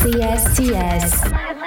CSTS.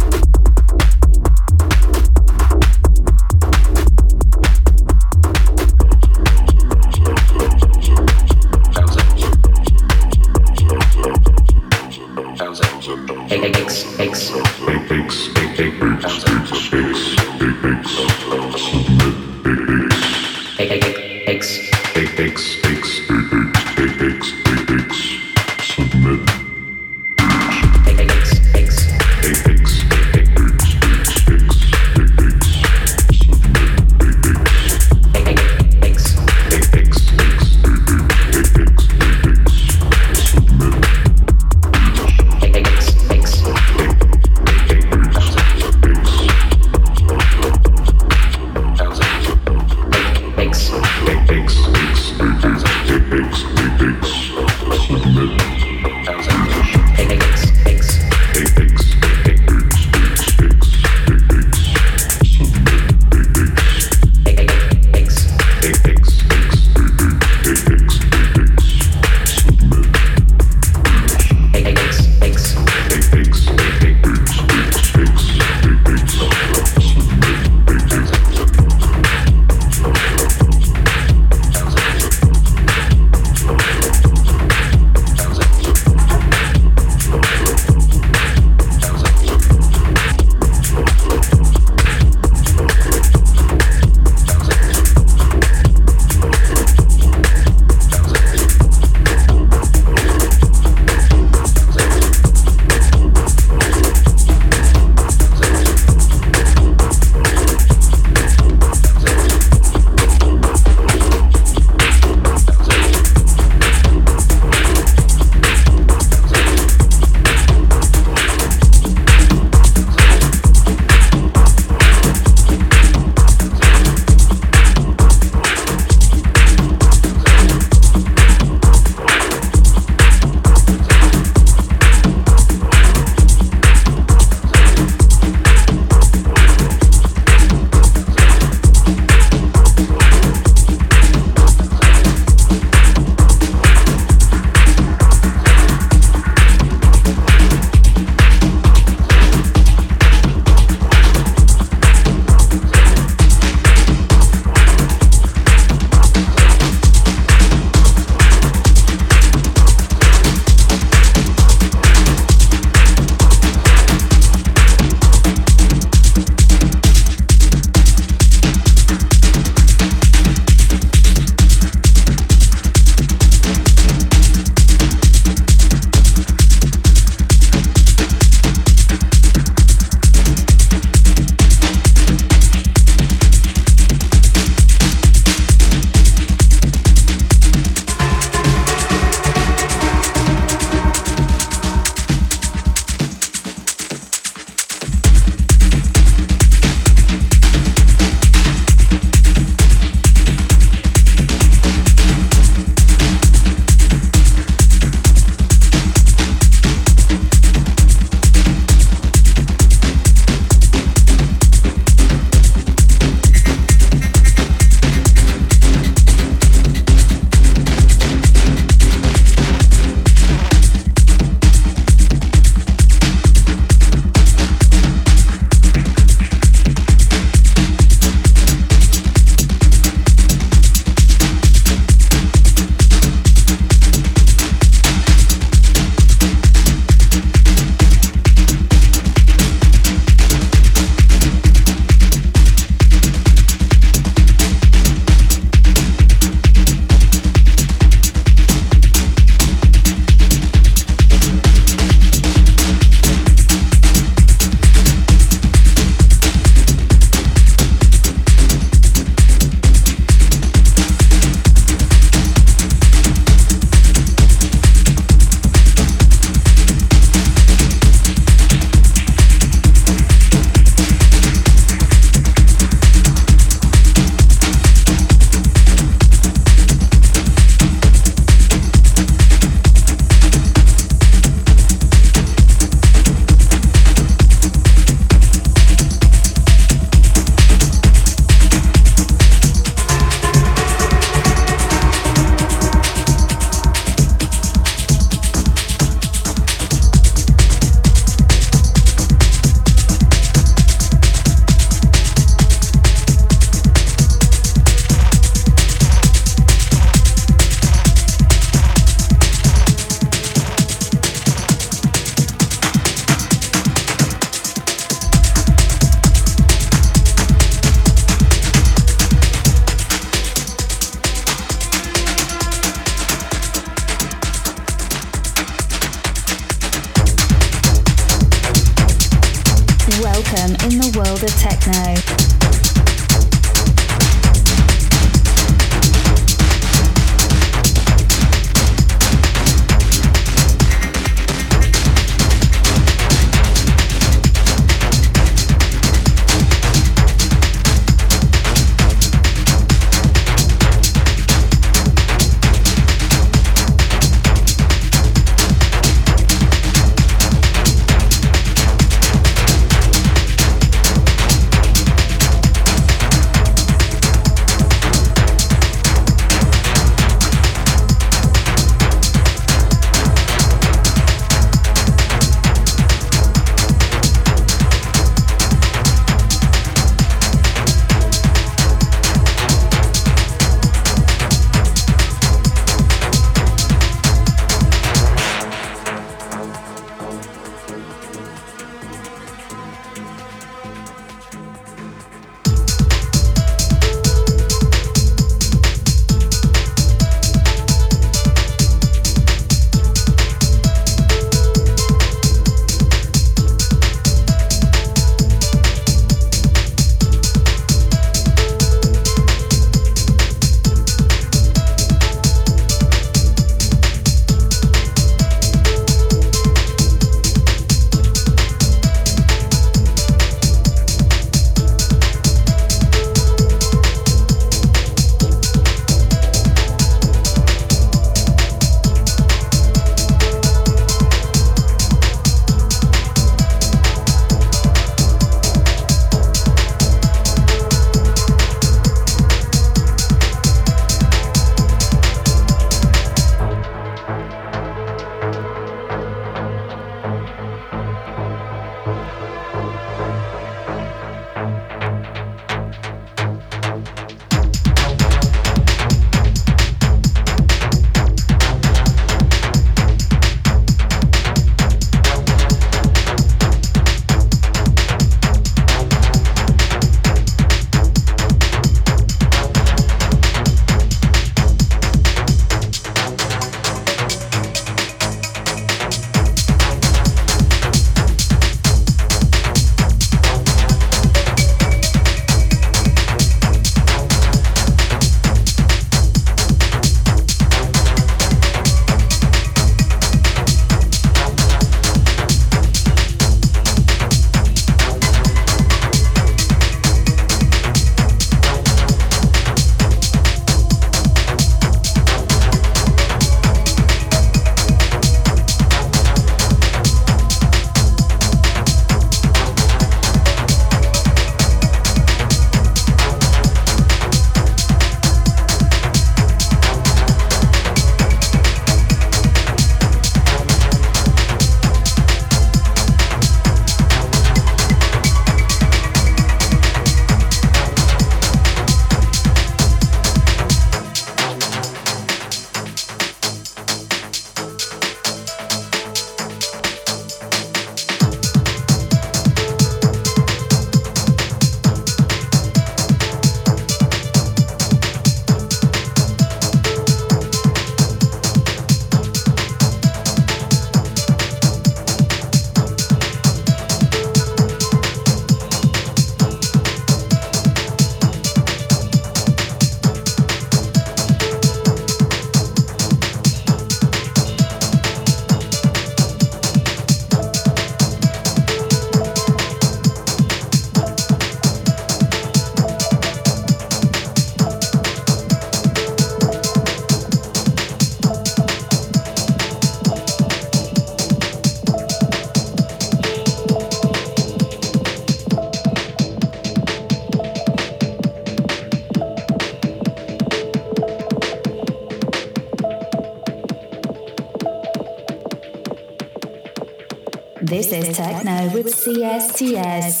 CSTS.